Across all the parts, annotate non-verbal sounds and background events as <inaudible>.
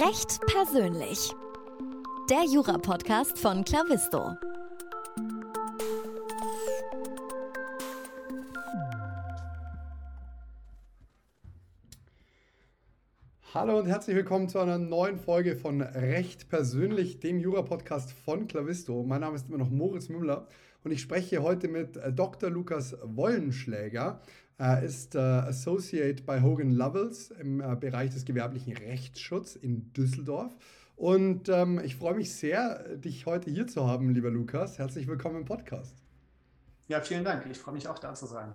Recht persönlich. Der Jura-Podcast von Clavisto. Hallo und herzlich willkommen zu einer neuen Folge von Recht persönlich, dem Jura-Podcast von Clavisto. Mein Name ist immer noch Moritz Mümmler und ich spreche heute mit Dr. Lukas Wollenschläger. Er ist äh, Associate bei Hogan Lovells im äh, Bereich des gewerblichen Rechtsschutz in Düsseldorf. Und ähm, ich freue mich sehr, dich heute hier zu haben, lieber Lukas. Herzlich willkommen im Podcast. Ja, vielen Dank. Ich freue mich auch da zu sein.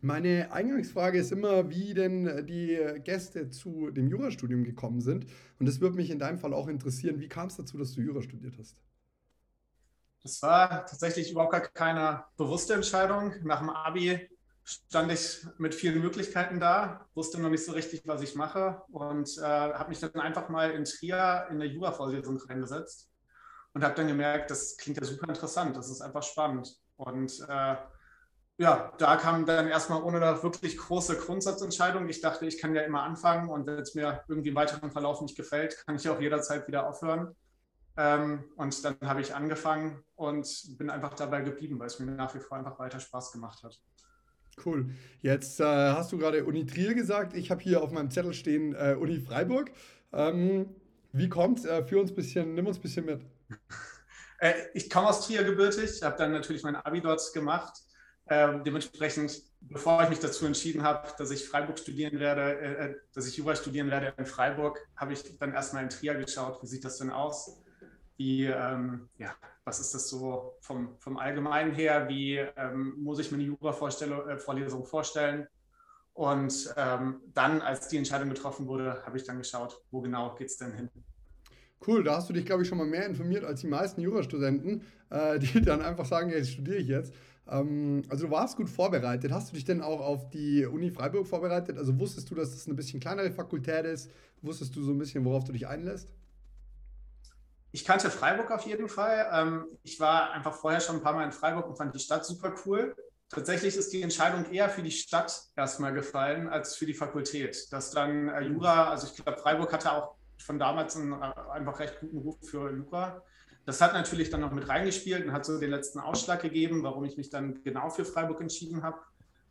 Meine Eingangsfrage ist immer, wie denn die Gäste zu dem Jurastudium gekommen sind. Und das würde mich in deinem Fall auch interessieren. Wie kam es dazu, dass du Jura studiert hast? Das war tatsächlich überhaupt gar keine bewusste Entscheidung. Nach dem Abi stand ich mit vielen Möglichkeiten da, wusste noch nicht so richtig, was ich mache und äh, habe mich dann einfach mal in Trier in der Jura-Vorlesung reingesetzt und habe dann gemerkt, das klingt ja super interessant, das ist einfach spannend. Und äh, ja, da kam dann erstmal ohne eine wirklich große Grundsatzentscheidung. Ich dachte, ich kann ja immer anfangen und wenn es mir irgendwie im weiteren Verlauf nicht gefällt, kann ich auch jederzeit wieder aufhören. Ähm, und dann habe ich angefangen und bin einfach dabei geblieben, weil es mir nach wie vor einfach weiter Spaß gemacht hat. Cool. Jetzt äh, hast du gerade Uni Trier gesagt. Ich habe hier auf meinem Zettel stehen äh, Uni Freiburg. Ähm, wie kommt's? Äh, für uns bisschen, nimm uns ein bisschen mit. <laughs> Äh, ich komme aus Trier gebürtig, habe dann natürlich mein Abi dort gemacht. Ähm, dementsprechend, bevor ich mich dazu entschieden habe, dass ich Freiburg studieren werde, äh, äh, dass ich Jura studieren werde in Freiburg, habe ich dann erstmal in Trier geschaut, wie sieht das denn aus? Wie, ähm, ja, was ist das so vom, vom Allgemeinen her? Wie ähm, muss ich mir eine Jura-Vorlesung äh, vorstellen? Und ähm, dann, als die Entscheidung getroffen wurde, habe ich dann geschaut, wo genau geht es denn hin? Cool, da hast du dich, glaube ich, schon mal mehr informiert als die meisten Jurastudenten, äh, die <laughs> dann einfach sagen, jetzt studiere ich jetzt. Ähm, also du warst gut vorbereitet. Hast du dich denn auch auf die Uni Freiburg vorbereitet? Also wusstest du, dass das eine bisschen kleinere Fakultät ist? Wusstest du so ein bisschen, worauf du dich einlässt? Ich kannte Freiburg auf jeden Fall. Ähm, ich war einfach vorher schon ein paar Mal in Freiburg und fand die Stadt super cool. Tatsächlich ist die Entscheidung eher für die Stadt erstmal gefallen als für die Fakultät. Dass dann äh, Jura, also ich glaube, Freiburg hatte auch von damals einen äh, einfach recht guten Ruf für Jura. Das hat natürlich dann noch mit reingespielt und hat so den letzten Ausschlag gegeben, warum ich mich dann genau für Freiburg entschieden habe.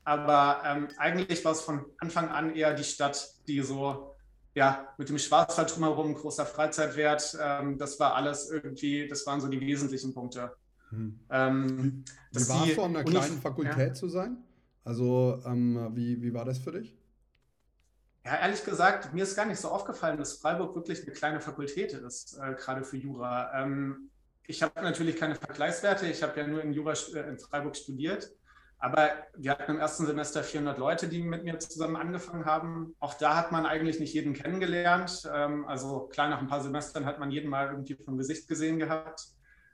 Aber ähm, eigentlich war es von Anfang an eher die Stadt, die so ja, mit dem Schwarzwald drumherum, großer Freizeitwert, ähm, das war alles irgendwie, das waren so die wesentlichen Punkte. Hm. Ähm, wie, wie war es an einer kleinen Fakultät ja. zu sein? Also ähm, wie, wie war das für dich? Ja, ehrlich gesagt, mir ist gar nicht so aufgefallen, dass Freiburg wirklich eine kleine Fakultät ist, äh, gerade für Jura. Ähm, ich habe natürlich keine Vergleichswerte, ich habe ja nur in Jura äh, in Freiburg studiert. Aber wir hatten im ersten Semester 400 Leute, die mit mir zusammen angefangen haben. Auch da hat man eigentlich nicht jeden kennengelernt. Ähm, also klar, nach ein paar Semestern hat man jeden mal irgendwie vom Gesicht gesehen gehabt.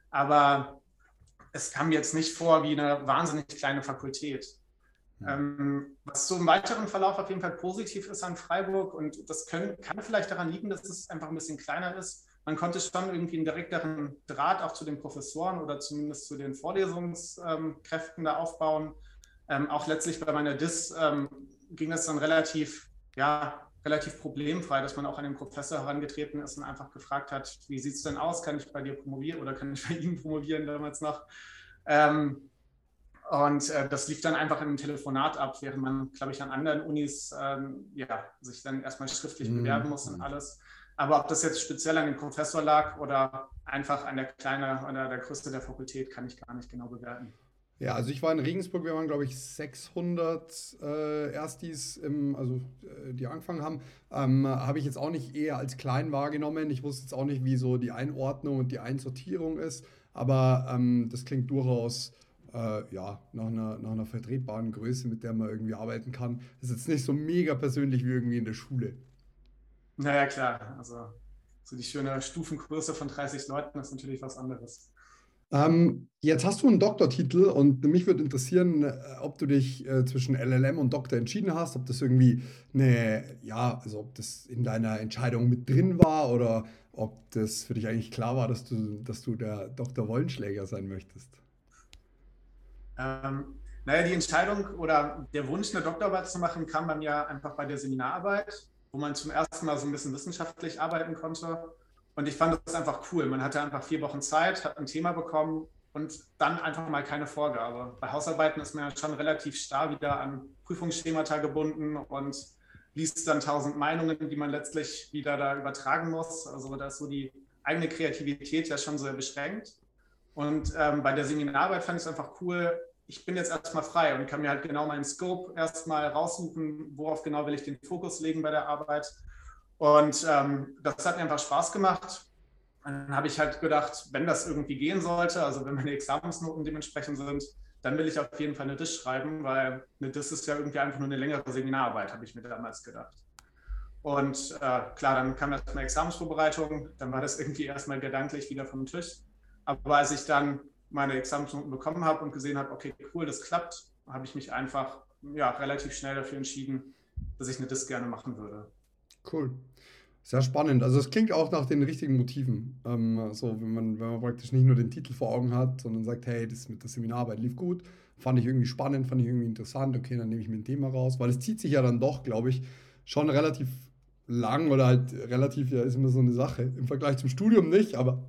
Aber es kam jetzt nicht vor wie eine wahnsinnig kleine Fakultät. Ähm, was so im weiteren Verlauf auf jeden Fall positiv ist an Freiburg und das können, kann vielleicht daran liegen, dass es einfach ein bisschen kleiner ist. Man konnte schon irgendwie einen direkteren Draht auch zu den Professoren oder zumindest zu den Vorlesungskräften da aufbauen. Ähm, auch letztlich bei meiner DIS ähm, ging das dann relativ, ja, relativ problemfrei, dass man auch an den Professor herangetreten ist und einfach gefragt hat, wie sieht es denn aus? Kann ich bei dir promovieren oder kann ich bei Ihnen promovieren damals noch? Ähm, und äh, das lief dann einfach in einem Telefonat ab, während man, glaube ich, an anderen Unis ähm, ja, sich dann erstmal schriftlich mhm. bewerben muss und alles. Aber ob das jetzt speziell an dem Professor lag oder einfach an der Kleine oder der Größe der Fakultät, kann ich gar nicht genau bewerten. Ja, also ich war in Regensburg, wir waren, glaube ich, 600 äh, Erstis, im, also äh, die angefangen haben. Ähm, Habe ich jetzt auch nicht eher als klein wahrgenommen. Ich wusste jetzt auch nicht, wie so die Einordnung und die Einsortierung ist. Aber ähm, das klingt durchaus äh, ja, nach einer, nach einer vertretbaren Größe, mit der man irgendwie arbeiten kann. Das ist jetzt nicht so mega persönlich wie irgendwie in der Schule. Naja, klar. Also so die schöne Stufengröße von 30 Leuten ist natürlich was anderes. Ähm, jetzt hast du einen Doktortitel und mich würde interessieren, äh, ob du dich äh, zwischen LLM und Doktor entschieden hast, ob das irgendwie eine, ja, also ob das in deiner Entscheidung mit drin war oder ob das für dich eigentlich klar war, dass du, dass du der Dr. Wollenschläger sein möchtest. Ähm, naja, die Entscheidung oder der Wunsch, eine Doktorarbeit zu machen, kam bei mir einfach bei der Seminararbeit wo man zum ersten Mal so ein bisschen wissenschaftlich arbeiten konnte. Und ich fand das einfach cool. Man hatte einfach vier Wochen Zeit, hat ein Thema bekommen und dann einfach mal keine Vorgabe. Bei Hausarbeiten ist man ja schon relativ starr wieder an Prüfungsschemata gebunden und liest dann tausend Meinungen, die man letztlich wieder da übertragen muss. Also da ist so die eigene Kreativität ja schon sehr beschränkt. Und ähm, bei der Seminararbeit fand ich es einfach cool, ich bin jetzt erstmal frei und kann mir halt genau meinen Scope erstmal raussuchen, worauf genau will ich den Fokus legen bei der Arbeit. Und ähm, das hat mir einfach Spaß gemacht. Dann habe ich halt gedacht, wenn das irgendwie gehen sollte, also wenn meine Examensnoten dementsprechend sind, dann will ich auf jeden Fall eine DIS schreiben, weil eine DIS ist ja irgendwie einfach nur eine längere Seminararbeit, habe ich mir damals gedacht. Und äh, klar, dann kam erstmal Examensvorbereitung, dann war das irgendwie erstmal gedanklich wieder vom Tisch. Aber als ich dann meine Examensnoten bekommen habe und gesehen habe, okay, cool, das klappt, habe ich mich einfach ja, relativ schnell dafür entschieden, dass ich eine Disk gerne machen würde. Cool. Sehr spannend. Also es klingt auch nach den richtigen Motiven. Ähm, so, wenn man, wenn man praktisch nicht nur den Titel vor Augen hat, sondern sagt, hey, das mit der Seminararbeit lief gut, fand ich irgendwie spannend, fand ich irgendwie interessant, okay, dann nehme ich mir ein Thema raus, weil es zieht sich ja dann doch, glaube ich, schon relativ lang oder halt relativ, ja, ist immer so eine Sache. Im Vergleich zum Studium nicht, aber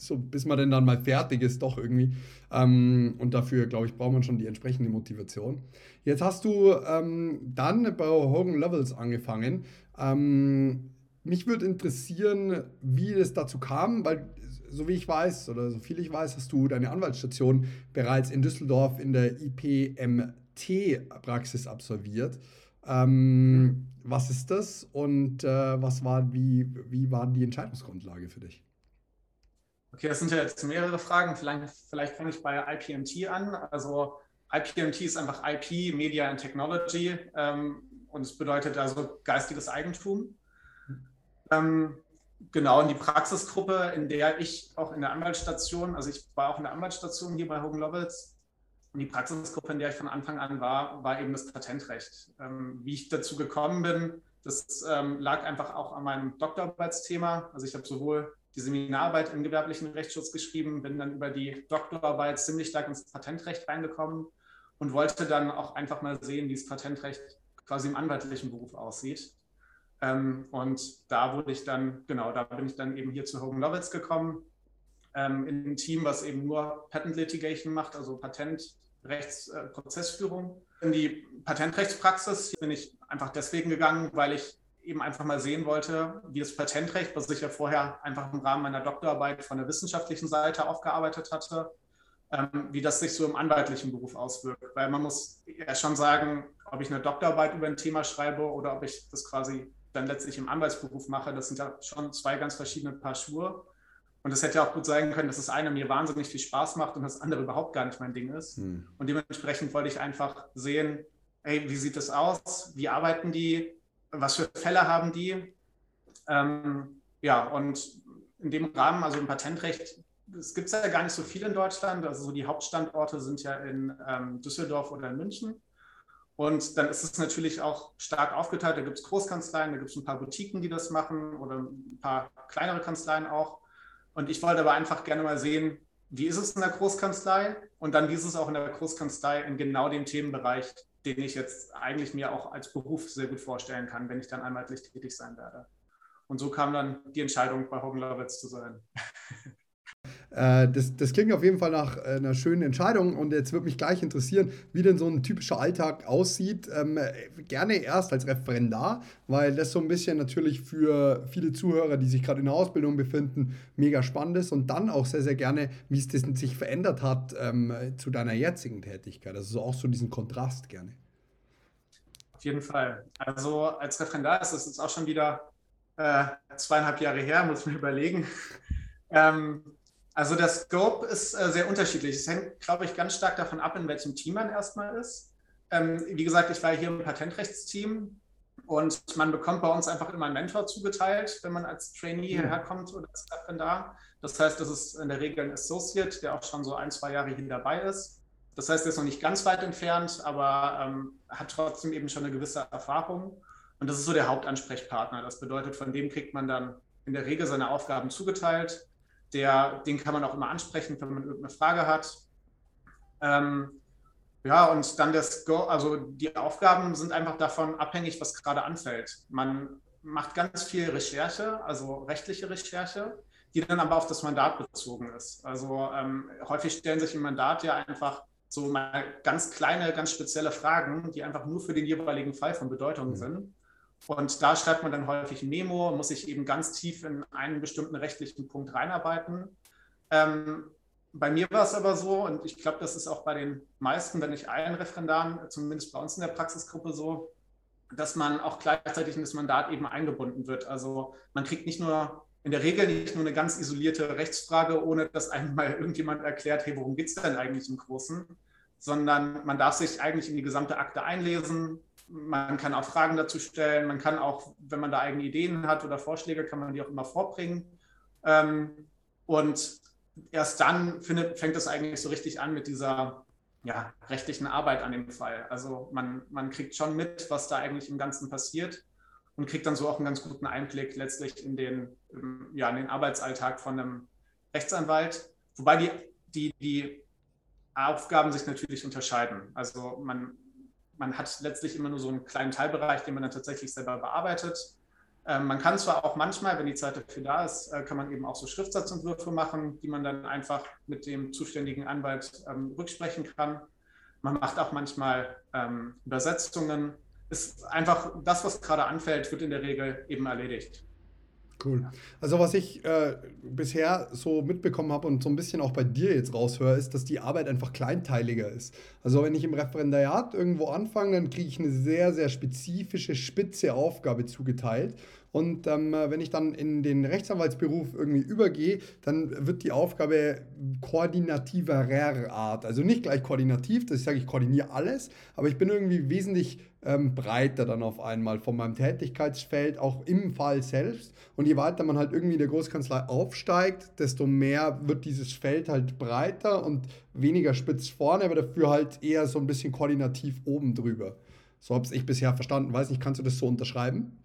so bis man denn dann mal fertig ist, doch irgendwie. Ähm, und dafür, glaube ich, braucht man schon die entsprechende Motivation. Jetzt hast du ähm, dann bei Hogan Levels angefangen. Ähm, mich würde interessieren, wie es dazu kam, weil so wie ich weiß oder so viel ich weiß, hast du deine Anwaltsstation bereits in Düsseldorf in der IPMT-Praxis absolviert. Ähm, was ist das und äh, was war, wie, wie war die Entscheidungsgrundlage für dich? Okay, das sind ja jetzt mehrere Fragen. Vielleicht, vielleicht fange ich bei IPMT an. Also IPMT ist einfach IP, Media and Technology ähm, und es bedeutet also geistiges Eigentum. Ähm, genau, und die Praxisgruppe, in der ich auch in der Anwaltsstation, also ich war auch in der Anwaltsstation hier bei Hogan Lovells, und die Praxisgruppe, in der ich von Anfang an war, war eben das Patentrecht. Ähm, wie ich dazu gekommen bin, das ähm, lag einfach auch an meinem Doktorarbeitsthema. Also ich habe sowohl die Seminararbeit im gewerblichen Rechtsschutz geschrieben, bin dann über die Doktorarbeit ziemlich stark ins Patentrecht reingekommen und wollte dann auch einfach mal sehen, wie das Patentrecht quasi im anwaltlichen Beruf aussieht. Ähm, und da wurde ich dann, genau, da bin ich dann eben hier zu Hogan Lovells gekommen, ähm, in ein Team, was eben nur Patent Litigation macht, also Patentrechtsprozessführung. In die Patentrechtspraxis bin ich einfach deswegen gegangen, weil ich eben einfach mal sehen wollte, wie das Patentrecht, was ich ja vorher einfach im Rahmen meiner Doktorarbeit von der wissenschaftlichen Seite aufgearbeitet hatte, ähm, wie das sich so im anwaltlichen Beruf auswirkt. Weil man muss ja schon sagen, ob ich eine Doktorarbeit über ein Thema schreibe oder ob ich das quasi dann letztlich im Anwaltsberuf mache, das sind ja schon zwei ganz verschiedene Paar Schuhe. Und es hätte ja auch gut sein können, dass das eine mir wahnsinnig viel Spaß macht und das andere überhaupt gar nicht mein Ding ist. Hm. Und dementsprechend wollte ich einfach sehen, hey, wie sieht das aus? Wie arbeiten die? Was für Fälle haben die? Ähm, ja, und in dem Rahmen, also im Patentrecht, es gibt ja gar nicht so viel in Deutschland. Also so die Hauptstandorte sind ja in ähm, Düsseldorf oder in München. Und dann ist es natürlich auch stark aufgeteilt. Da gibt es Großkanzleien, da gibt es ein paar Boutiquen, die das machen oder ein paar kleinere Kanzleien auch. Und ich wollte aber einfach gerne mal sehen, wie ist es in der Großkanzlei und dann wie ist es auch in der Großkanzlei in genau dem Themenbereich, den ich jetzt eigentlich mir auch als Beruf sehr gut vorstellen kann, wenn ich dann einheitlich tätig sein werde. Und so kam dann die Entscheidung, bei Hogan Lovells zu sein. <laughs> Äh, das, das klingt auf jeden Fall nach äh, einer schönen Entscheidung und jetzt würde mich gleich interessieren, wie denn so ein typischer Alltag aussieht. Ähm, gerne erst als Referendar, weil das so ein bisschen natürlich für viele Zuhörer, die sich gerade in der Ausbildung befinden, mega spannend ist und dann auch sehr, sehr gerne, wie es das sich verändert hat ähm, zu deiner jetzigen Tätigkeit. Also auch so diesen Kontrast gerne. Auf jeden Fall. Also als Referendar ist das jetzt auch schon wieder äh, zweieinhalb Jahre her, muss ich mir überlegen. <laughs> Ähm, also der Scope ist äh, sehr unterschiedlich. Es hängt, glaube ich, ganz stark davon ab, in welchem Team man erstmal ist. Ähm, wie gesagt, ich war hier im Patentrechtsteam und man bekommt bei uns einfach immer einen Mentor zugeteilt, wenn man als Trainee hierher kommt oder als Referendar. Das heißt, das ist in der Regel ein Associate, der auch schon so ein, zwei Jahre hier dabei ist. Das heißt, er ist noch nicht ganz weit entfernt, aber ähm, hat trotzdem eben schon eine gewisse Erfahrung. Und das ist so der Hauptansprechpartner. Das bedeutet, von dem kriegt man dann in der Regel seine Aufgaben zugeteilt der, den kann man auch immer ansprechen, wenn man irgendeine Frage hat. Ähm, ja, und dann das Go, also die Aufgaben sind einfach davon abhängig, was gerade anfällt. Man macht ganz viel Recherche, also rechtliche Recherche, die dann aber auf das Mandat bezogen ist. Also ähm, häufig stellen sich im Mandat ja einfach so mal ganz kleine, ganz spezielle Fragen, die einfach nur für den jeweiligen Fall von Bedeutung sind. Und da schreibt man dann häufig ein Memo, muss sich eben ganz tief in einen bestimmten rechtlichen Punkt reinarbeiten. Ähm, bei mir war es aber so, und ich glaube, das ist auch bei den meisten, wenn nicht allen Referendaren, zumindest bei uns in der Praxisgruppe so, dass man auch gleichzeitig in das Mandat eben eingebunden wird. Also man kriegt nicht nur in der Regel nicht nur eine ganz isolierte Rechtsfrage, ohne dass einem mal irgendjemand erklärt, hey, worum geht es denn eigentlich im Großen, sondern man darf sich eigentlich in die gesamte Akte einlesen. Man kann auch Fragen dazu stellen. Man kann auch, wenn man da eigene Ideen hat oder Vorschläge, kann man die auch immer vorbringen. Ähm, und erst dann findet, fängt es eigentlich so richtig an mit dieser ja, rechtlichen Arbeit an dem Fall. Also man, man kriegt schon mit, was da eigentlich im Ganzen passiert und kriegt dann so auch einen ganz guten Einblick letztlich in den, ja, in den Arbeitsalltag von einem Rechtsanwalt. Wobei die, die, die Aufgaben sich natürlich unterscheiden. Also man, man hat letztlich immer nur so einen kleinen Teilbereich, den man dann tatsächlich selber bearbeitet. Ähm, man kann zwar auch manchmal, wenn die Zeit dafür da ist, äh, kann man eben auch so Schriftsatzentwürfe machen, die man dann einfach mit dem zuständigen Anwalt ähm, rücksprechen kann. Man macht auch manchmal ähm, Übersetzungen ist einfach das, was gerade anfällt, wird in der Regel eben erledigt. Cool. Also was ich äh, bisher so mitbekommen habe und so ein bisschen auch bei dir jetzt raushöre, ist, dass die Arbeit einfach kleinteiliger ist. Also wenn ich im Referendariat irgendwo anfange, dann kriege ich eine sehr, sehr spezifische, spitze Aufgabe zugeteilt. Und ähm, wenn ich dann in den Rechtsanwaltsberuf irgendwie übergehe, dann wird die Aufgabe koordinativerer Art. Also nicht gleich koordinativ, ich sage, ich koordiniere alles, aber ich bin irgendwie wesentlich ähm, breiter dann auf einmal von meinem Tätigkeitsfeld, auch im Fall selbst. Und je weiter man halt irgendwie in der Großkanzlei aufsteigt, desto mehr wird dieses Feld halt breiter und weniger spitz vorne, aber dafür halt eher so ein bisschen koordinativ oben drüber. So habe ich bisher verstanden. Weiß nicht, kannst du das so unterschreiben?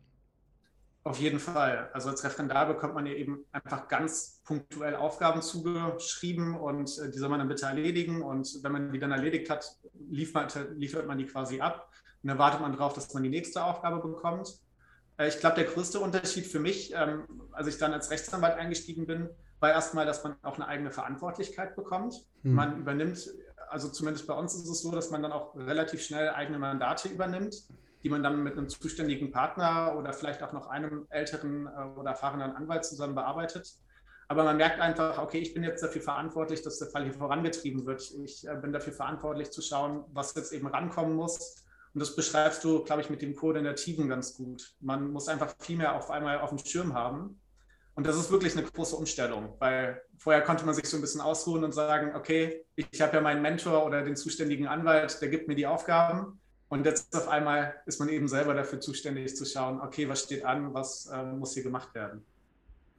Auf jeden Fall. Also als Referendar bekommt man ja eben einfach ganz punktuell Aufgaben zugeschrieben und äh, die soll man dann bitte erledigen. Und wenn man die dann erledigt hat, liefert, liefert man die quasi ab. Und dann wartet man darauf, dass man die nächste Aufgabe bekommt. Äh, ich glaube, der größte Unterschied für mich, ähm, als ich dann als Rechtsanwalt eingestiegen bin, war erstmal, dass man auch eine eigene Verantwortlichkeit bekommt. Hm. Man übernimmt, also zumindest bei uns ist es so, dass man dann auch relativ schnell eigene Mandate übernimmt die man dann mit einem zuständigen Partner oder vielleicht auch noch einem älteren äh, oder erfahrenen Anwalt zusammen bearbeitet. Aber man merkt einfach, okay, ich bin jetzt dafür verantwortlich, dass der Fall hier vorangetrieben wird. Ich äh, bin dafür verantwortlich zu schauen, was jetzt eben rankommen muss. Und das beschreibst du, glaube ich, mit dem Koordinativen ganz gut. Man muss einfach viel mehr auf einmal auf dem Schirm haben. Und das ist wirklich eine große Umstellung, weil vorher konnte man sich so ein bisschen ausruhen und sagen, okay, ich habe ja meinen Mentor oder den zuständigen Anwalt, der gibt mir die Aufgaben. Und jetzt auf einmal ist man eben selber dafür zuständig zu schauen, okay, was steht an, was äh, muss hier gemacht werden.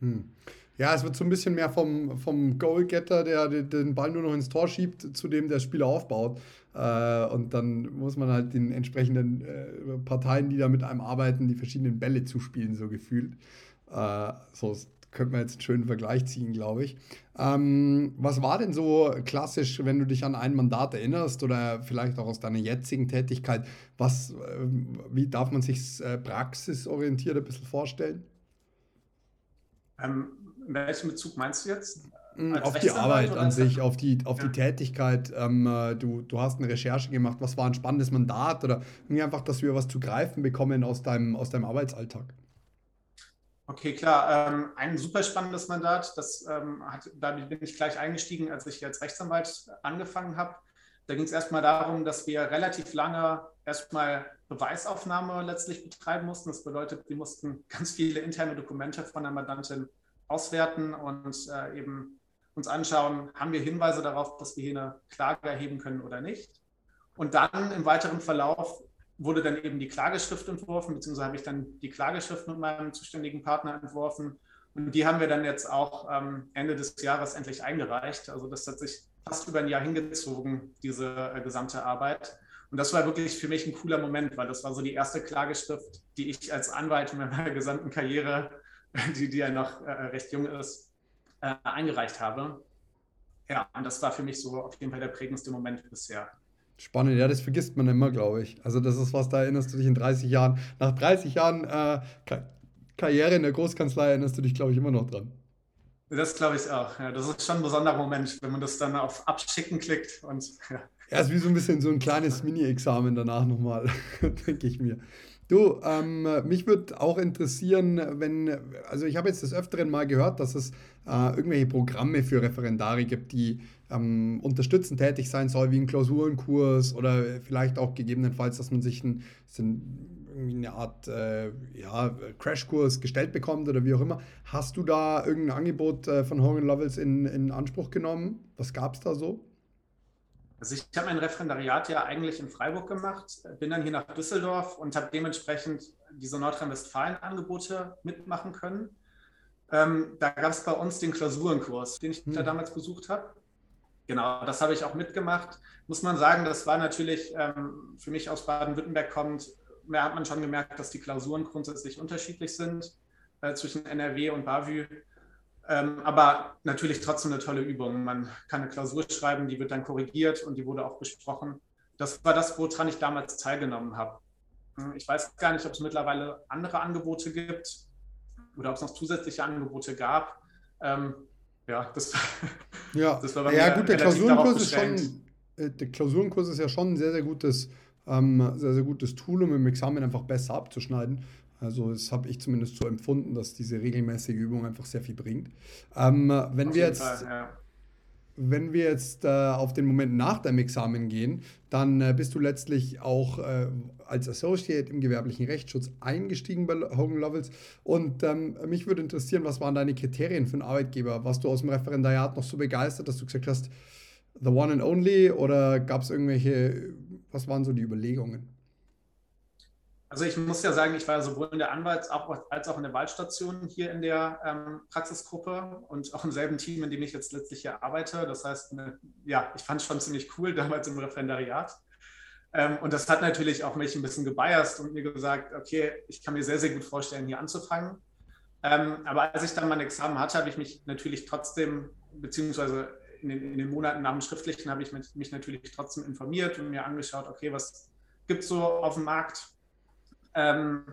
Hm. Ja, es wird so ein bisschen mehr vom, vom Goalgetter, der den Ball nur noch ins Tor schiebt, zu dem der Spieler aufbaut. Äh, und dann muss man halt den entsprechenden äh, Parteien, die da mit einem arbeiten, die verschiedenen Bälle zuspielen, so gefühlt. Äh, so könnte man jetzt einen schönen Vergleich ziehen, glaube ich. Ähm, was war denn so klassisch, wenn du dich an ein Mandat erinnerst oder vielleicht auch aus deiner jetzigen Tätigkeit? Was, wie darf man sich praxisorientiert ein bisschen vorstellen? Ähm, in welchem Bezug meinst du jetzt? Hm, Als auf die Arbeit an sich, auf die, auf ja. die Tätigkeit. Ähm, äh, du, du hast eine Recherche gemacht, was war ein spannendes Mandat oder irgendwie einfach, dass wir was zu greifen bekommen aus deinem, aus deinem Arbeitsalltag. Okay, klar. Ähm, ein super spannendes Mandat. Das, ähm, hat, da bin ich gleich eingestiegen, als ich als Rechtsanwalt angefangen habe. Da ging es erstmal darum, dass wir relativ lange erstmal Beweisaufnahme letztlich betreiben mussten. Das bedeutet, wir mussten ganz viele interne Dokumente von der Mandantin auswerten und äh, eben uns anschauen, haben wir Hinweise darauf, dass wir hier eine Klage erheben können oder nicht. Und dann im weiteren Verlauf wurde dann eben die Klageschrift entworfen, beziehungsweise habe ich dann die Klageschrift mit meinem zuständigen Partner entworfen. Und die haben wir dann jetzt auch ähm, Ende des Jahres endlich eingereicht. Also das hat sich fast über ein Jahr hingezogen, diese äh, gesamte Arbeit. Und das war wirklich für mich ein cooler Moment, weil das war so die erste Klageschrift, die ich als Anwalt in meiner <laughs> gesamten Karriere, <laughs> die, die ja noch äh, recht jung ist, äh, eingereicht habe. Ja, und das war für mich so auf jeden Fall der prägendste Moment bisher. Spannend, ja, das vergisst man immer, glaube ich. Also das ist was, da erinnerst du dich in 30 Jahren. Nach 30 Jahren, äh, Karriere in der Großkanzlei erinnerst du dich, glaube ich, immer noch dran. Das glaube ich auch. Ja, das ist schon ein besonderer Moment, wenn man das dann auf Abschicken klickt. Und, ja. ja, ist wie so ein bisschen so ein kleines Mini-Examen danach nochmal, <laughs> denke ich mir. Du, ähm, mich würde auch interessieren, wenn, also ich habe jetzt des Öfteren mal gehört, dass es äh, irgendwelche Programme für Referendare gibt, die ähm, unterstützend tätig sein soll, wie ein Klausurenkurs oder vielleicht auch gegebenenfalls, dass man sich ein, eine Art äh, ja, Crashkurs gestellt bekommt oder wie auch immer. Hast du da irgendein Angebot äh, von Hogan Lovells in, in Anspruch genommen? Was gab es da so? Also ich habe mein Referendariat ja eigentlich in Freiburg gemacht, bin dann hier nach Düsseldorf und habe dementsprechend diese Nordrhein-Westfalen-Angebote mitmachen können. Ähm, da gab es bei uns den Klausurenkurs, den ich hm. da damals besucht habe. Genau, das habe ich auch mitgemacht. Muss man sagen, das war natürlich ähm, für mich aus Baden-Württemberg kommt, da hat man schon gemerkt, dass die Klausuren grundsätzlich unterschiedlich sind äh, zwischen NRW und BAVÜ. Ähm, aber natürlich trotzdem eine tolle Übung. Man kann eine Klausur schreiben, die wird dann korrigiert und die wurde auch besprochen. Das war das, woran ich damals teilgenommen habe. Hm, ich weiß gar nicht, ob es mittlerweile andere Angebote gibt oder ob es noch zusätzliche Angebote gab. Ähm, ja, das, <laughs> ja. das war bei ja, gut, der Klausurenkurs ist schon, äh, der Klausurenkurs ist ja schon ein sehr, sehr gutes, ähm, sehr, sehr gutes Tool, um im Examen einfach besser abzuschneiden. Also das habe ich zumindest so empfunden, dass diese regelmäßige Übung einfach sehr viel bringt. Ähm, wenn, wir jetzt, Fall, ja. wenn wir jetzt äh, auf den Moment nach deinem Examen gehen, dann äh, bist du letztlich auch äh, als Associate im gewerblichen Rechtsschutz eingestiegen bei Hogan Lovells. Und ähm, mich würde interessieren, was waren deine Kriterien für einen Arbeitgeber? Warst du aus dem Referendariat noch so begeistert, dass du gesagt hast, the one and only? Oder gab es irgendwelche, was waren so die Überlegungen? Also ich muss ja sagen, ich war sowohl in der Anwalts- als auch in der Wahlstation hier in der ähm, Praxisgruppe und auch im selben Team, in dem ich jetzt letztlich hier arbeite. Das heißt, ne, ja, ich fand es schon ziemlich cool damals im Referendariat. Ähm, und das hat natürlich auch mich ein bisschen gebiased und mir gesagt, okay, ich kann mir sehr, sehr gut vorstellen, hier anzufangen. Ähm, aber als ich dann mein Examen hatte, habe ich mich natürlich trotzdem, beziehungsweise in den, in den Monaten nach dem Schriftlichen, habe ich mich natürlich trotzdem informiert und mir angeschaut, okay, was gibt es so auf dem Markt? Ähm,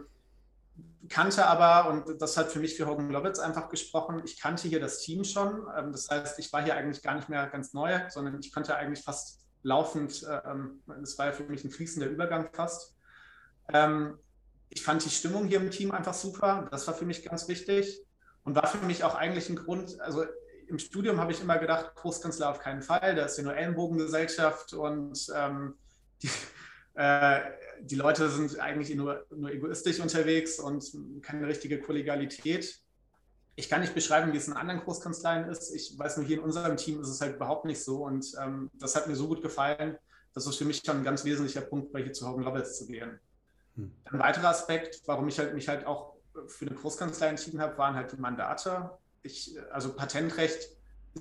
kannte aber, und das hat für mich für Hogan Lovitz einfach gesprochen, ich kannte hier das Team schon. Ähm, das heißt, ich war hier eigentlich gar nicht mehr ganz neu, sondern ich konnte eigentlich fast laufend, ähm, das war ja für mich ein fließender Übergang fast. Ähm, ich fand die Stimmung hier im Team einfach super. Das war für mich ganz wichtig und war für mich auch eigentlich ein Grund, also im Studium habe ich immer gedacht, Großkanzler auf keinen Fall, da ist ja nur Ellenbogengesellschaft und ähm, die, äh, die Leute sind eigentlich nur, nur egoistisch unterwegs und keine richtige Kollegialität. Ich kann nicht beschreiben, wie es in anderen Großkanzleien ist. Ich weiß nur, hier in unserem Team ist es halt überhaupt nicht so. Und ähm, das hat mir so gut gefallen. Das ist für mich schon ein ganz wesentlicher Punkt, bei hier zu Hogan Lovells zu gehen. Hm. Ein weiterer Aspekt, warum ich halt, mich halt auch für eine Großkanzlei entschieden habe, waren halt die Mandate. Ich, also Patentrecht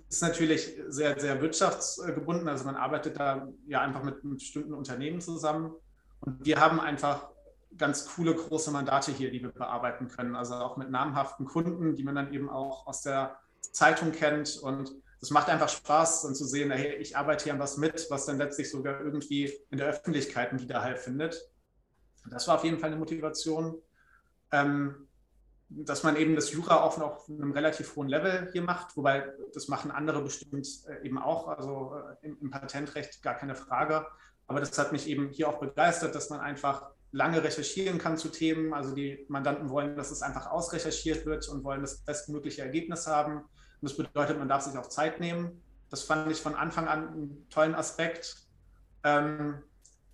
ist natürlich sehr, sehr wirtschaftsgebunden. Also man arbeitet da ja einfach mit, mit bestimmten Unternehmen zusammen. Und wir haben einfach ganz coole große Mandate hier, die wir bearbeiten können. Also auch mit namhaften Kunden, die man dann eben auch aus der Zeitung kennt. Und es macht einfach Spaß, dann zu sehen, hey, ich arbeite hier an was mit, was dann letztlich sogar irgendwie in der Öffentlichkeit einen Widerhall findet. Das war auf jeden Fall eine Motivation. Ähm, dass man eben das Jura auch auf einem relativ hohen Level hier macht, wobei das machen andere bestimmt äh, eben auch, also äh, im, Patentrecht gar keine Frage. Aber das hat mich eben hier auch begeistert, dass man einfach lange recherchieren kann zu Themen. Also die Mandanten wollen, dass es einfach ausrecherchiert wird und wollen das bestmögliche Ergebnis haben. Und das bedeutet, man darf sich auch Zeit nehmen. Das fand ich von Anfang an einen tollen Aspekt. Ähm,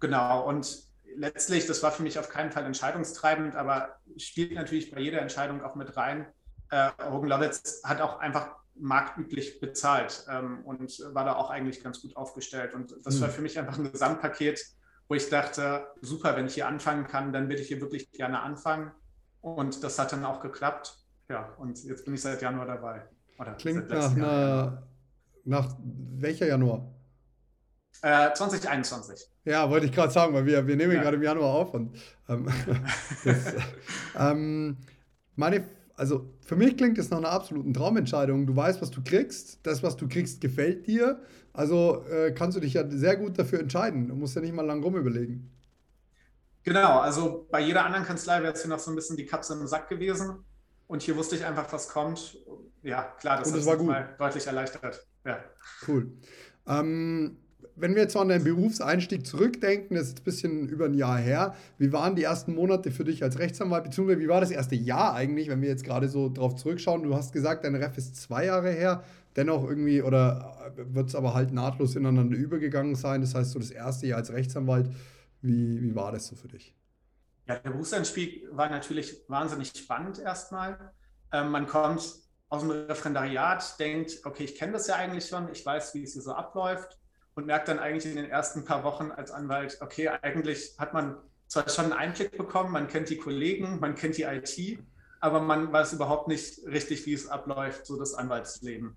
genau, und letztlich, das war für mich auf keinen Fall entscheidungstreibend, aber spielt natürlich bei jeder Entscheidung auch mit rein. Äh, Hogan Lovitz hat auch einfach marktüblich bezahlt ähm, und war da auch eigentlich ganz gut aufgestellt. Und das mhm. war für mich einfach ein Gesamtpaket, wo ich dachte, super, wenn ich hier anfangen kann, dann würde ich hier wirklich gerne anfangen. Und das hat dann auch geklappt. Ja, und jetzt bin ich seit Januar dabei. Oder Klingt nach einer, nach welcher Januar? Äh, 2021. Ja, wollte ich gerade sagen, weil wir, wir nehmen ja. gerade im Januar auf. Und, ähm, <laughs> das, ähm, meine, also für mich klingt das nach einer absoluten Traumentscheidung. Du weißt, was du kriegst. Das, was du kriegst, gefällt dir. Also äh, kannst du dich ja sehr gut dafür entscheiden. Du musst ja nicht mal lang rum überlegen. Genau, also bei jeder anderen Kanzlei wäre es hier noch so ein bisschen die Katze im Sack gewesen. und hier wusste ich einfach, was kommt. Ja, klar, das, und das war gut. deutlich erleichtert. Ja. Cool. Ähm, wenn wir jetzt an deinen Berufseinstieg zurückdenken, das ist ein bisschen über ein Jahr her. Wie waren die ersten Monate für dich als Rechtsanwalt, beziehungsweise wie war das erste Jahr eigentlich, wenn wir jetzt gerade so drauf zurückschauen? Du hast gesagt, dein Ref ist zwei Jahre her, dennoch irgendwie, oder wird es aber halt nahtlos ineinander übergegangen sein? Das heißt, so das erste Jahr als Rechtsanwalt, wie, wie war das so für dich? Ja, der Berufseinstieg war natürlich wahnsinnig spannend erstmal. Ähm, man kommt aus dem Referendariat, denkt, okay, ich kenne das ja eigentlich schon, ich weiß, wie es hier so abläuft und merkt dann eigentlich in den ersten paar Wochen als Anwalt, okay, eigentlich hat man zwar schon einen Einblick bekommen, man kennt die Kollegen, man kennt die IT, aber man weiß überhaupt nicht richtig, wie es abläuft, so das Anwaltsleben.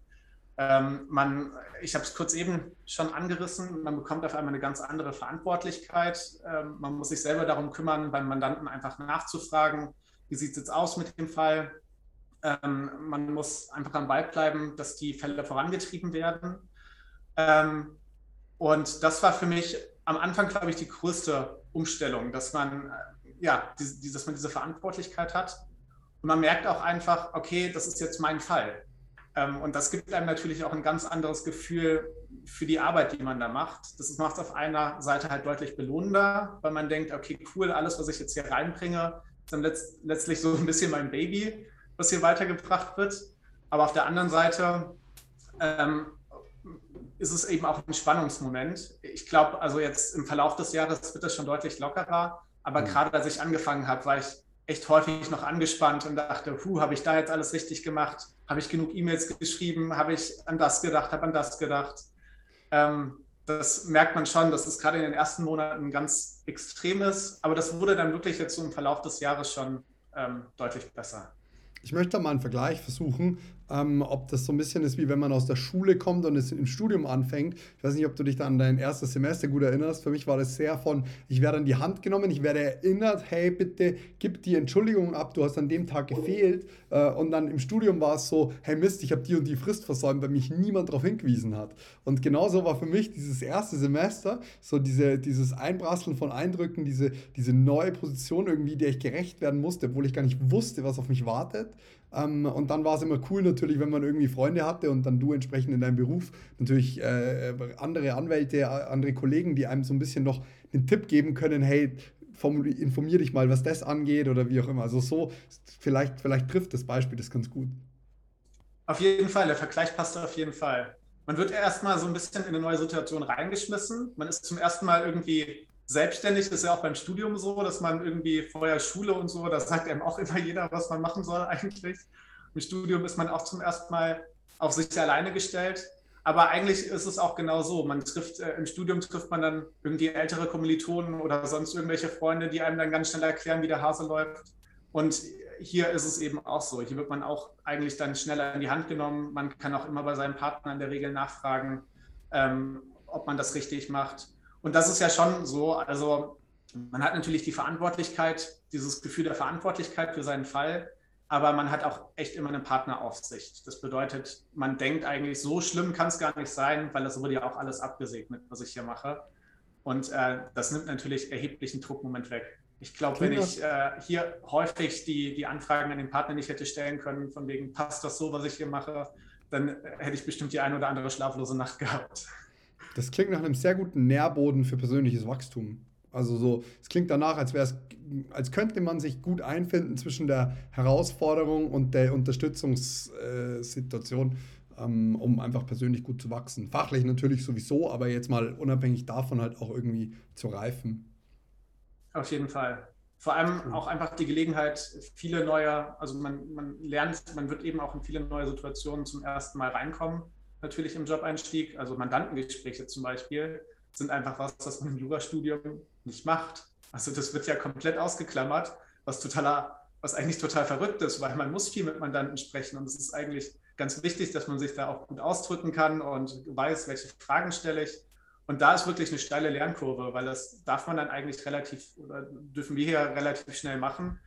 Ähm, man, ich habe es kurz eben schon angerissen, man bekommt auf einmal eine ganz andere Verantwortlichkeit. Ähm, man muss sich selber darum kümmern, beim Mandanten einfach nachzufragen, wie sieht es jetzt aus mit dem Fall. Ähm, man muss einfach am Ball bleiben, dass die Fälle vorangetrieben werden. Ähm, und das war für mich am Anfang, glaube ich, die größte Umstellung, dass man, äh, ja, die, dass man diese Verantwortlichkeit hat. Und man merkt auch einfach, okay, das ist jetzt mein Fall. Ähm, und das gibt einem natürlich auch ein ganz anderes Gefühl für die Arbeit, die man da macht. Das macht es auf einer Seite halt deutlich belohnender, weil man denkt, okay, cool, alles, was ich jetzt hier reinbringe, ist dann letzt, letztlich so ein bisschen mein Baby, was hier weitergebracht wird. Aber auf der anderen Seite ähm, ist es eben auch ein Spannungsmoment. Ich glaube, also jetzt im Verlauf des Jahres wird das schon deutlich lockerer. Aber mhm. gerade als ich angefangen habe, war ich echt häufig noch angespannt und dachte, puh, habe ich da jetzt alles richtig gemacht? Habe ich genug E-Mails geschrieben? Habe ich an das gedacht? Habe an das gedacht? Ähm, das merkt man schon, dass es gerade in den ersten Monaten ganz extrem ist. Aber das wurde dann wirklich jetzt so im Verlauf des Jahres schon ähm, deutlich besser. Ich möchte mal einen Vergleich versuchen, ähm, ob das so ein bisschen ist, wie wenn man aus der Schule kommt und es im Studium anfängt. Ich weiß nicht, ob du dich da an dein erstes Semester gut erinnerst. Für mich war das sehr von, ich werde an die Hand genommen, ich werde erinnert, hey, bitte gib die Entschuldigung ab, du hast an dem Tag gefehlt. Äh, und dann im Studium war es so, hey Mist, ich habe die und die Frist versäumt, weil mich niemand darauf hingewiesen hat. Und genauso war für mich dieses erste Semester, so diese, dieses Einprasseln von Eindrücken, diese, diese neue Position irgendwie, der ich gerecht werden musste, obwohl ich gar nicht wusste, was auf mich wartet. Ähm, und dann war es immer cool natürlich, wenn man irgendwie Freunde hatte und dann du entsprechend in deinem Beruf natürlich äh, andere Anwälte, andere Kollegen, die einem so ein bisschen noch einen Tipp geben können, hey, informier dich mal, was das angeht oder wie auch immer. Also so, vielleicht, vielleicht trifft das Beispiel das ganz gut. Auf jeden Fall, der Vergleich passt auf jeden Fall. Man wird erstmal so ein bisschen in eine neue Situation reingeschmissen. Man ist zum ersten Mal irgendwie selbstständig ist ja auch beim Studium so, dass man irgendwie vorher Schule und so, da sagt einem auch immer jeder, was man machen soll eigentlich. Im Studium ist man auch zum ersten Mal auf sich alleine gestellt. Aber eigentlich ist es auch genau so. Man trifft, äh, im Studium trifft man dann irgendwie ältere Kommilitonen oder sonst irgendwelche Freunde, die einem dann ganz schnell erklären, wie der Hase läuft. Und hier ist es eben auch so. Hier wird man auch eigentlich dann schneller in die Hand genommen. Man kann auch immer bei seinem Partner in der Regel nachfragen, ähm, ob man das richtig macht. Und das ist ja schon so, also man hat natürlich die Verantwortlichkeit, dieses Gefühl der Verantwortlichkeit für seinen Fall, aber man hat auch echt immer eine Partneraufsicht. Das bedeutet, man denkt eigentlich, so schlimm kann es gar nicht sein, weil das wurde ja auch alles abgesegnet, was ich hier mache. Und äh, das nimmt natürlich erheblichen Druckmoment weg. Ich glaube, wenn ich äh, hier häufig die, die Anfragen an den Partner nicht hätte stellen können, von wegen, passt das so, was ich hier mache, dann hätte ich bestimmt die ein oder andere schlaflose Nacht <laughs> gehabt. Das klingt nach einem sehr guten Nährboden für persönliches Wachstum. Also so, es klingt danach, als wäre es, als könnte man sich gut einfinden zwischen der Herausforderung und der Unterstützungssituation, ähm, um einfach persönlich gut zu wachsen. Fachlich natürlich sowieso, aber jetzt mal unabhängig davon halt auch irgendwie zu reifen. Auf jeden Fall. Vor allem auch einfach die Gelegenheit, viele neue, also man, man lernt, man wird eben auch in viele neue Situationen zum ersten Mal reinkommen natürlich im Job-Einstieg. Also Mandantengespräche zum Beispiel sind einfach was, was man im Jurastudium nicht macht. Also das wird ja komplett ausgeklammert, was totaler, was eigentlich total verrückt ist, weil man muss viel mit Mandanten sprechen und es ist eigentlich ganz wichtig, dass man sich da auch gut ausdrücken kann und weiß, welche Fragen stelle ich. Und da ist wirklich eine steile Lernkurve, weil das darf man dann eigentlich relativ oder dürfen wir hier relativ schnell machen.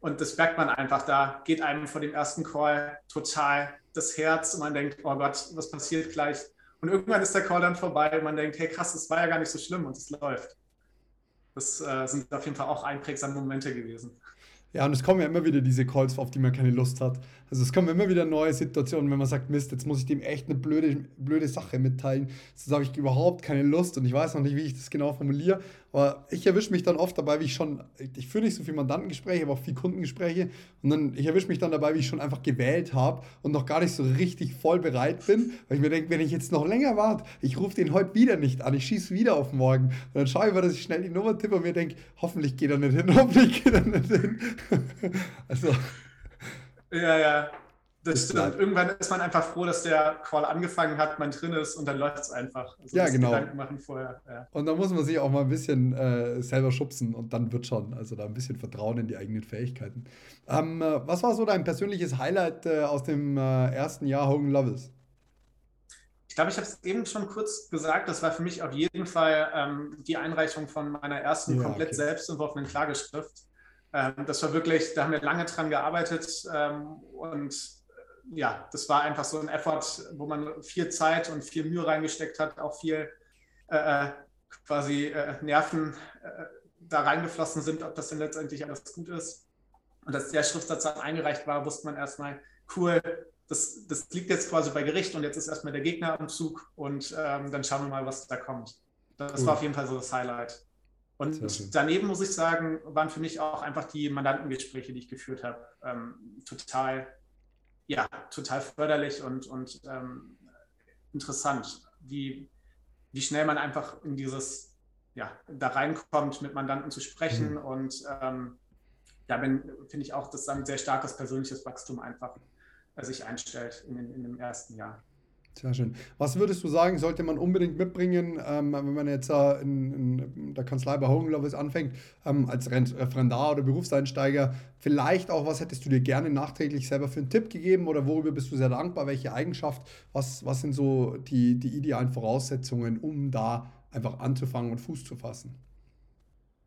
Und das merkt man einfach, da geht einem vor dem ersten Call total das Herz und man denkt, oh Gott, was passiert gleich? Und irgendwann ist der Call dann vorbei und man denkt, hey krass, das war ja gar nicht so schlimm und es läuft. Das äh, sind auf jeden Fall auch einprägsame Momente gewesen. Ja, und es kommen ja immer wieder diese Calls, auf die man keine Lust hat. Also es kommen immer wieder neue Situationen, wenn man sagt, Mist, jetzt muss ich dem echt eine blöde, blöde Sache mitteilen. Jetzt habe ich überhaupt keine Lust und ich weiß noch nicht, wie ich das genau formuliere. Aber ich erwische mich dann oft dabei, wie ich schon, ich führe nicht so viel Mandantengespräche, aber auch viel Kundengespräche. Und dann, ich erwische mich dann dabei, wie ich schon einfach gewählt habe und noch gar nicht so richtig voll bereit bin, weil ich mir denke, wenn ich jetzt noch länger warte, ich rufe den heute wieder nicht an, ich schieße wieder auf morgen. Und dann schaue ich mal, dass ich schnell die Nummer tippe und mir denke, hoffentlich geht er nicht hin, <laughs> hoffentlich geht er nicht hin. <laughs> also. Ja, ja. Das stimmt. Irgendwann ist man einfach froh, dass der Call angefangen hat, man drin ist und dann läuft es einfach. Also ja, genau. Gedanken machen vorher. Ja. Und dann muss man sich auch mal ein bisschen äh, selber schubsen und dann wird schon. Also da ein bisschen Vertrauen in die eigenen Fähigkeiten. Ähm, äh, was war so dein persönliches Highlight äh, aus dem äh, ersten Jahr Hogan Loves? Ich glaube, ich habe es eben schon kurz gesagt. Das war für mich auf jeden Fall ähm, die Einreichung von meiner ersten ja, komplett okay. selbstentworfenen Klageschrift. Ähm, das war wirklich, da haben wir lange dran gearbeitet ähm, und ja, das war einfach so ein Effort, wo man viel Zeit und viel Mühe reingesteckt hat, auch viel äh, äh, quasi äh, Nerven äh, da reingeflossen sind, ob das denn letztendlich alles gut ist. Und als der Schriftsatz dann eingereicht war, wusste man erstmal, cool, das, das liegt jetzt quasi bei Gericht und jetzt ist erstmal der Gegner am Zug und ähm, dann schauen wir mal, was da kommt. Das cool. war auf jeden Fall so das Highlight. Und daneben muss ich sagen, waren für mich auch einfach die Mandantengespräche, die ich geführt habe, ähm, total ja, total förderlich und, und ähm, interessant, wie, wie schnell man einfach in dieses, ja, da reinkommt, mit Mandanten zu sprechen. Mhm. Und ähm, da finde ich auch, dass ein sehr starkes persönliches Wachstum einfach äh, sich einstellt in, in dem ersten Jahr. Sehr schön. Was würdest du sagen, sollte man unbedingt mitbringen, ähm, wenn man jetzt äh, in, in, der Kanzlei bei Hogan Lovis anfängt, ähm, als Referendar oder Berufseinsteiger? Vielleicht auch, was hättest du dir gerne nachträglich selber für einen Tipp gegeben oder worüber bist du sehr dankbar? Welche Eigenschaft? Was, was sind so die, die idealen Voraussetzungen, um da einfach anzufangen und Fuß zu fassen?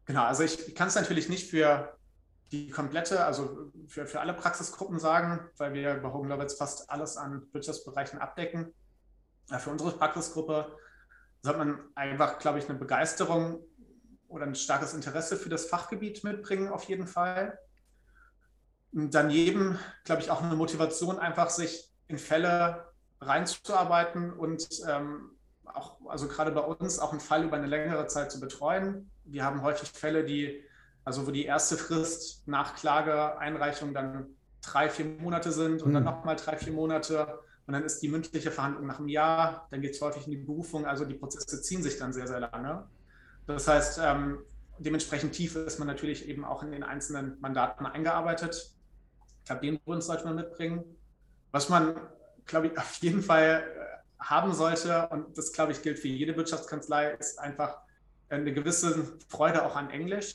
Genau, also ich, ich kann es natürlich nicht für die komplette, also für, für alle Praxisgruppen sagen, weil wir bei Hogan Lovells fast alles an Wirtschaftsbereichen abdecken. Für unsere Praxisgruppe sollte man einfach, glaube ich, eine Begeisterung oder ein starkes Interesse für das Fachgebiet mitbringen, auf jeden Fall. Daneben, glaube ich, auch eine Motivation, einfach sich in Fälle reinzuarbeiten und ähm, auch, also gerade bei uns, auch einen Fall über eine längere Zeit zu betreuen. Wir haben häufig Fälle, die also wo die erste Frist nach Klageeinreichung dann drei, vier Monate sind und mhm. dann nochmal drei, vier Monate. Und dann ist die mündliche Verhandlung nach einem Jahr, dann geht es häufig in die Berufung. Also die Prozesse ziehen sich dann sehr, sehr lange. Das heißt, ähm, dementsprechend tief ist man natürlich eben auch in den einzelnen Mandaten eingearbeitet. Ich glaube, den Grund sollte man mitbringen. Was man, glaube ich, <laughs> auf jeden Fall äh, haben sollte, und das, glaube ich, gilt für jede Wirtschaftskanzlei, ist einfach eine gewisse Freude auch an Englisch.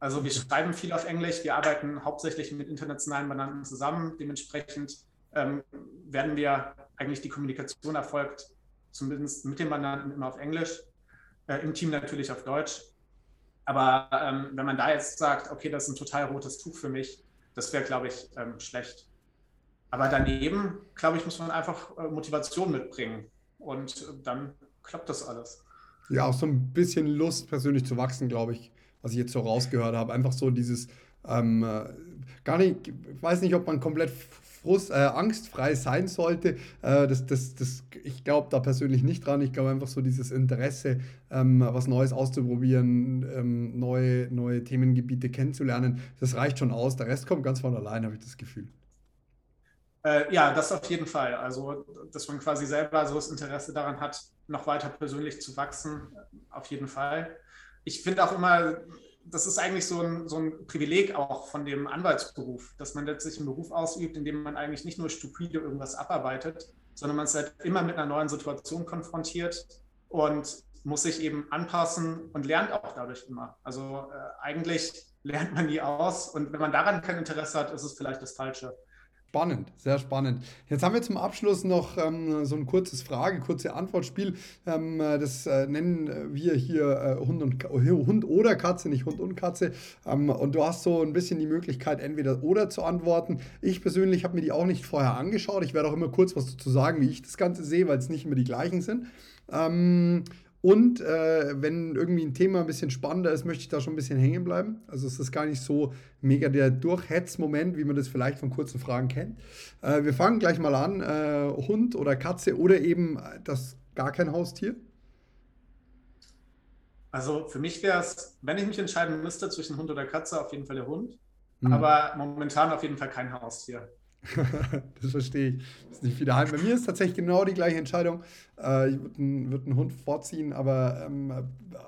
Also wir schreiben viel auf Englisch, wir arbeiten hauptsächlich mit internationalen Mandanten zusammen. Dementsprechend ähm, werden wir eigentlich die Kommunikation erfolgt, zumindest mit den Mandanten immer auf Englisch, äh, im Team natürlich auf Deutsch. Aber ähm, wenn man da jetzt sagt, okay, das ist ein total rotes Tuch für mich, das wäre, glaube ich, ähm, schlecht. Aber daneben, glaube ich, muss man einfach äh, Motivation mitbringen und äh, dann klappt das alles. Ja, auch so ein bisschen Lust, persönlich zu wachsen, glaube ich was ich jetzt so rausgehört habe. Einfach so dieses, ähm, äh, gar nicht, ich weiß nicht, ob man komplett Frust, äh, angstfrei sein sollte. Äh, das, das, das, ich glaube da persönlich nicht dran. Ich glaube einfach so dieses Interesse, ähm, was Neues auszuprobieren, ähm, neue, neue Themengebiete kennenzulernen, das reicht schon aus. Der Rest kommt ganz von allein, habe ich das Gefühl. Äh, ja, das auf jeden Fall. Also, dass man quasi selber so das Interesse daran hat, noch weiter persönlich zu wachsen, auf jeden Fall ich finde auch immer, das ist eigentlich so ein, so ein Privileg auch von dem Anwaltsberuf, dass man letztlich einen Beruf ausübt, in dem man eigentlich nicht nur stupide irgendwas abarbeitet, sondern man ist halt immer mit einer neuen Situation konfrontiert und muss sich eben anpassen und lernt auch dadurch immer. Also äh, eigentlich lernt man nie aus und wenn man daran kein Interesse hat, ist es vielleicht das Falsche. Spannend, sehr spannend. Jetzt haben wir zum Abschluss noch ähm, so ein kurzes Frage, kurze Antwortspiel. Ähm, das äh, nennen wir hier äh, Hund, und, Hund oder Katze, nicht Hund und Katze. Ähm, und du hast so ein bisschen die Möglichkeit, entweder oder zu antworten. Ich persönlich habe mir die auch nicht vorher angeschaut. Ich werde auch immer kurz was dazu sagen, wie ich das Ganze sehe, weil es nicht immer die gleichen sind. Und äh, wenn irgendwie ein Thema ein bisschen spannender ist, möchte ich da schon ein bisschen hängen bleiben. Also es ist gar nicht so mega der Durchhetz-Moment, wie man das vielleicht von kurzen Fragen kennt. Äh, wir fangen gleich mal an. Äh, Hund oder Katze oder eben das gar kein Haustier? Also für mich wäre es, wenn ich mich entscheiden müsste zwischen Hund oder Katze, auf jeden Fall der Hund. Mhm. Aber momentan auf jeden Fall kein Haustier. <laughs> das verstehe ich. Das ist nicht viel daheim. Bei mir ist tatsächlich genau die gleiche Entscheidung. Äh, ich würde einen, würd einen, Hund vorziehen, aber ähm,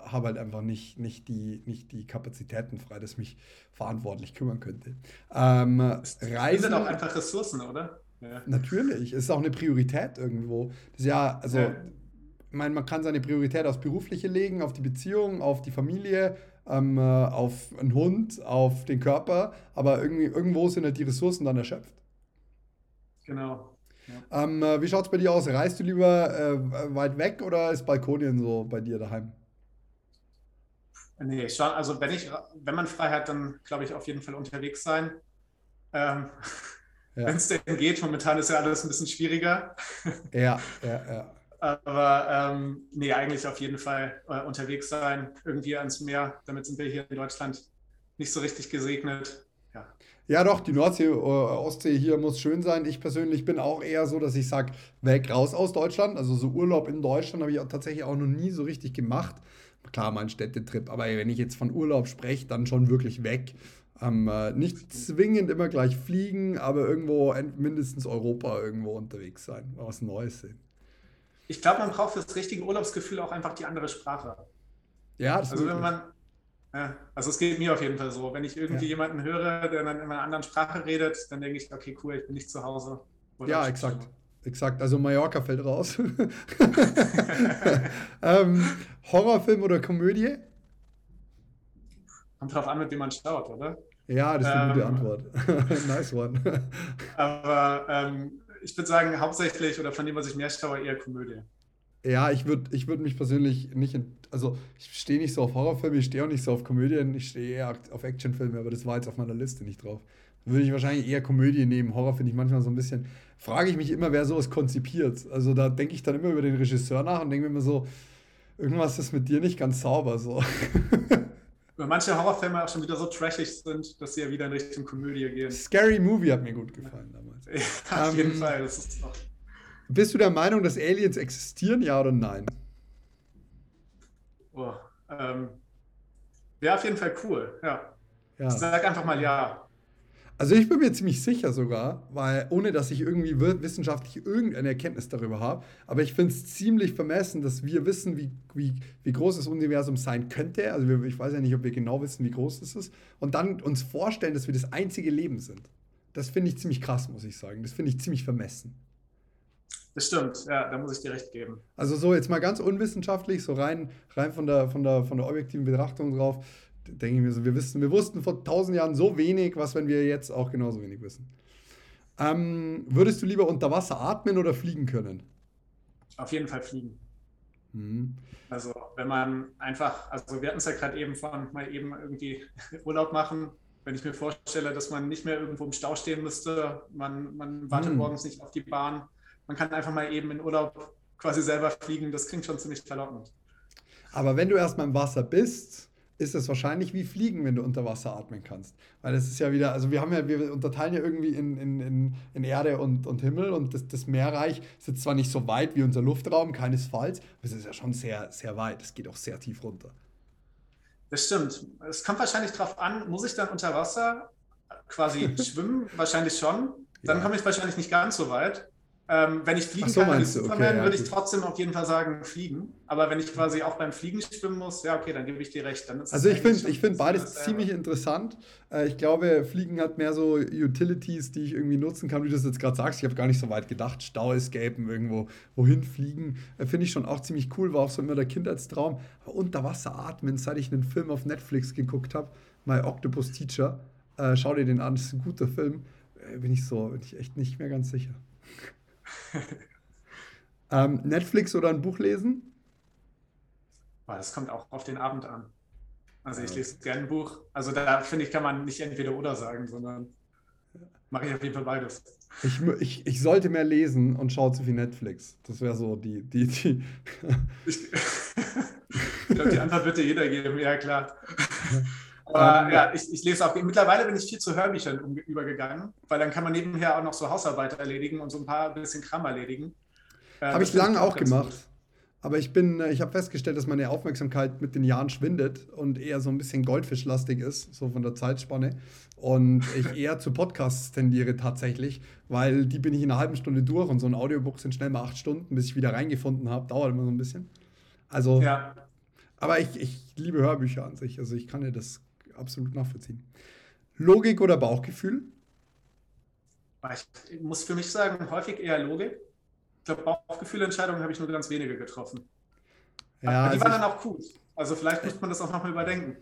habe halt einfach nicht, nicht, die, nicht die Kapazitäten frei, dass ich mich verantwortlich kümmern könnte. Ähm, Reisen sind auch einfach Ressourcen, oder? Ja. Natürlich. Es ist auch eine Priorität irgendwo. Das ist ja, also, ja. ich meine, man kann seine Priorität aufs Berufliche legen, auf die Beziehung, auf die Familie, ähm, äh, auf einen Hund, auf den Körper, aber irgendwie, irgendwo sind halt die Ressourcen dann erschöpft. Genau. Ja. Ähm, äh, wie schaut es bei dir aus? Reist du lieber äh, weit weg oder ist Balkonien so bei dir daheim? Nee, schon, also wenn ich, wenn man frei hat, dann glaube ich auf jeden Fall unterwegs sein. Ähm, ja. <laughs> Wenn es denn geht, momentan ist ja alles ein bisschen schwieriger. <laughs> Ja, ja, ja. Aber ähm, nee, eigentlich auf jeden Fall äh, unterwegs sein, irgendwie ans Meer. Damit sind wir hier in Deutschland nicht so richtig gesegnet. Ja. Ja, doch, die Nordsee, äh, Ostsee hier muss schön sein. Ich persönlich bin auch eher so, dass ich sage, weg, raus aus Deutschland. Also so Urlaub in Deutschland habe ich auch tatsächlich auch noch nie so richtig gemacht. Klar, mal ein Städtetrip, aber wenn ich jetzt von Urlaub spreche, dann schon wirklich weg. Ähm, äh, nicht zwingend immer gleich fliegen, aber irgendwo mindestens Europa irgendwo unterwegs sein, was Neues sehen. Ich glaube, man braucht für das richtige Urlaubsgefühl auch einfach die andere Sprache. Ja, das also wenn man ja, also es geht mir auf jeden Fall so. Wenn ich irgendwie ja. jemanden höre, der dann in einer anderen Sprache redet, dann denke ich, okay, cool, ich bin nicht zu Hause. ja, exakt. Exakt, also Mallorca fällt raus. <laughs> <laughs> ähm, Horrorfilm oder Komödie? Kommt drauf an, mit wem man schaut, oder? Ja, das ist eine ähm, gute Antwort. <laughs> nice one. aber ähm, ich würde sagen, hauptsächlich oder von dem, was ich mehr schaue, eher Komödie. Ja, ich würde ich würd mich persönlich nicht, also ich stehe nicht so auf Horrorfilme, ich stehe auch nicht so auf Komödien, ich stehe eher auf Actionfilme, aber das war jetzt auf meiner Liste nicht drauf. Würde ich wahrscheinlich eher Komödie nehmen. Horror finde ich manchmal so ein bisschen, frage ich mich immer, wer sowas konzipiert. Also da denke ich dann immer über den Regisseur nach und denke mir immer so, irgendwas ist mit dir nicht ganz sauber so. <laughs> Weil manche Horrorfilme auch schon wieder so trashig sind, dass sie ja wieder in Richtung Komödie gehen. Scary Movie hat mir gut gefallen damals. <laughs> Ja, auf jeden ähm, Fall. Das ist auch bist du der Meinung, dass Aliens existieren, ja oder nein? Oh, ähm, Wäre auf jeden Fall cool, ja. ja. Ich sag einfach mal ja. Also ich bin mir ziemlich sicher sogar, weil ohne dass ich irgendwie wissenschaftlich irgendeine Erkenntnis darüber habe, aber ich finde es ziemlich vermessen, dass wir wissen, wie, wie, wie groß das Universum sein könnte. Also wir, ich weiß ja nicht, ob wir genau wissen, wie groß es ist. Und dann uns vorstellen, dass wir das einzige Leben sind. Das finde ich ziemlich krass, muss ich sagen. Das finde ich ziemlich vermessen. Das stimmt, ja, da muss ich dir recht geben. Also so jetzt mal ganz unwissenschaftlich, so rein, rein von, der, von, der, von der objektiven Betrachtung drauf, denke ich mir so, wir, wissen, wir wussten vor tausend Jahren so wenig, was wenn wir jetzt auch genauso wenig wissen. Ähm, würdest du lieber unter Wasser atmen oder fliegen können? Auf jeden Fall fliegen. Mhm. Also wenn man einfach, also wir hatten es ja gerade eben von mal eben irgendwie <laughs> Urlaub machen, wenn ich mir vorstelle, dass man nicht mehr irgendwo im Stau stehen müsste, man, man wartet mhm. morgens nicht auf die Bahn, man kann einfach mal eben in Urlaub quasi selber fliegen. Das klingt schon ziemlich verlockend. Aber wenn du erstmal im Wasser bist, ist es wahrscheinlich wie Fliegen, wenn du unter Wasser atmen kannst. Weil es ist ja wieder, also wir haben ja, wir unterteilen ja irgendwie in, in, in, in Erde und, und Himmel und das, das Meerreich sitzt zwar nicht so weit wie unser Luftraum, keinesfalls, aber es ist ja schon sehr, sehr weit. Es geht auch sehr tief runter. Das stimmt. Es kommt wahrscheinlich darauf an, muss ich dann unter Wasser quasi <laughs> schwimmen? wahrscheinlich schon. Dann ja. komme ich wahrscheinlich nicht ganz so weit. Ähm, wenn ich fliegen so, kann, Superman, okay, ja, würde ich trotzdem auf jeden Fall sagen, fliegen. Aber wenn ich quasi auch beim Fliegen schwimmen muss, ja, okay, dann gebe ich dir recht. also ich finde ich find beides ziemlich interessant. Äh, ich glaube, Fliegen hat mehr so Utilities, die ich irgendwie nutzen kann, wie du das jetzt gerade sagst. Ich habe gar nicht so weit gedacht. Stau escapen, irgendwo wohin fliegen. Äh, finde ich schon auch ziemlich cool, war auch so immer der Kindheitstraum. Aber unter Wasser atmen, seit ich einen Film auf Netflix geguckt habe, My Octopus Teacher. Äh, schau dir den an, das ist ein guter Film. Bin ich so, bin ich echt nicht mehr ganz sicher. <laughs> ähm, Netflix oder ein Buch lesen? Das kommt auch auf den Abend an. Also ich lese gerne ein Buch. Also da finde ich, kann man nicht entweder oder sagen, sondern. Mache ich auf jeden Fall beides. Ich, ich, ich sollte mehr lesen und schaue zu viel Netflix. Das wäre so die. die, die ich, <laughs> ich glaube, die Antwort wird dir jeder geben, ja klar. <laughs> Aber ja, ich, ich, lese auch. Mittlerweile bin ich viel zu Hörbüchern um, übergegangen, weil dann kann man nebenher auch noch so Hausarbeit erledigen und so ein paar bisschen Kram erledigen. Äh, Habe ich lange auch gemacht. Gut. Aber ich bin, äh, ich habe festgestellt, dass meine Aufmerksamkeit mit den Jahren schwindet und eher so ein bisschen goldfischlastig ist, so von der Zeitspanne. Und ich <laughs> eher zu Podcasts tendiere tatsächlich, weil die bin ich in einer halben Stunde durch und so ein Audiobook sind schnell mal acht Stunden, bis ich wieder reingefunden habe. Dauert immer so ein bisschen. Also, ja. aber ich, ich liebe Hörbücher an sich. Also ich kann ja das absolut nachvollziehen. Logik oder Bauchgefühl? Ich muss für mich sagen, häufig eher Logik glaube, Bauchgefühlentscheidungen habe ich nur ganz wenige getroffen. Ja, Aber die also waren dann auch cool. Also vielleicht muss man das auch nochmal überdenken.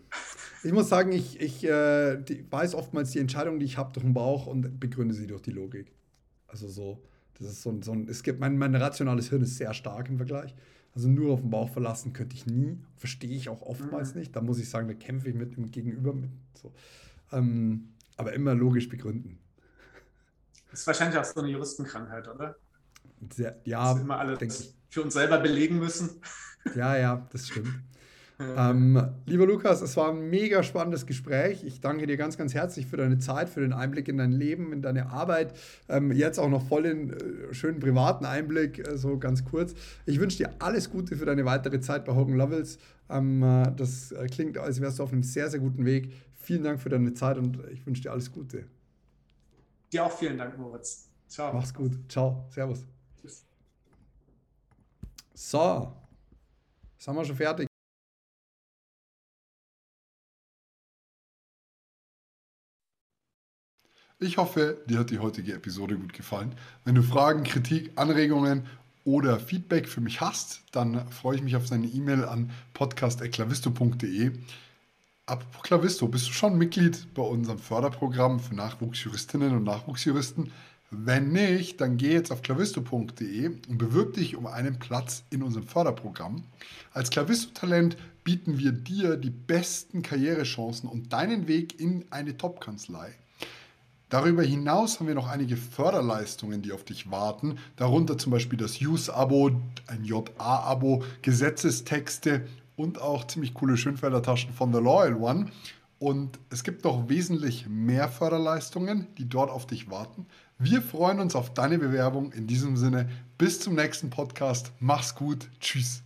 Ich muss sagen, ich, ich äh, weiß oftmals die Entscheidung, die ich habe, durch den Bauch und begründe sie durch die Logik. Also so, das ist so ein, so ein es gibt, mein, mein rationales Hirn ist sehr stark im Vergleich. Also nur auf den Bauch verlassen könnte ich nie. Verstehe ich auch oftmals mhm. nicht. Da muss ich sagen, da kämpfe ich mit dem Gegenüber mit. So. Ähm, aber immer logisch begründen. Das ist wahrscheinlich auch so eine Juristenkrankheit, oder? Sehr, ja, dass wir immer alles für uns selber belegen müssen. Ja, ja, das stimmt. Ähm, lieber Lukas, es war ein mega spannendes Gespräch. Ich danke dir ganz, ganz herzlich für deine Zeit, für den Einblick in dein Leben, in deine Arbeit. Ähm, jetzt auch noch voll den äh, schönen privaten Einblick, äh, so ganz kurz. Ich wünsche dir alles Gute für deine weitere Zeit bei Hogan Lovells. Ähm, äh, das äh, klingt, als wärst du auf einem sehr, sehr guten Weg. Vielen Dank für deine Zeit und ich wünsche dir alles Gute. Dir auch vielen Dank, Moritz. Ciao. Mach's gut. Ciao. Servus. So, sind wir schon fertig. Ich hoffe, dir hat die heutige Episode gut gefallen. Wenn du Fragen, Kritik, Anregungen oder Feedback für mich hast, dann freue ich mich auf deine E-Mail an podcast.klavisto.de. Apropos Klavisto, bist du schon Mitglied bei unserem Förderprogramm für Nachwuchsjuristinnen und Nachwuchsjuristen? Wenn nicht, dann geh jetzt auf clavisto.de und bewirb dich um einen Platz in unserem Förderprogramm. Als Clavisto-Talent bieten wir dir die besten Karrierechancen und deinen Weg in eine Top-Kanzlei. Darüber hinaus haben wir noch einige Förderleistungen, die auf dich warten, darunter zum Beispiel das Use-Abo, ein JA-Abo, Gesetzestexte und auch ziemlich coole Schönfelder-Taschen von The Loyal One. Und es gibt noch wesentlich mehr Förderleistungen, die dort auf dich warten. Wir freuen uns auf deine Bewerbung. In diesem Sinne, bis zum nächsten Podcast. Mach's gut. Tschüss.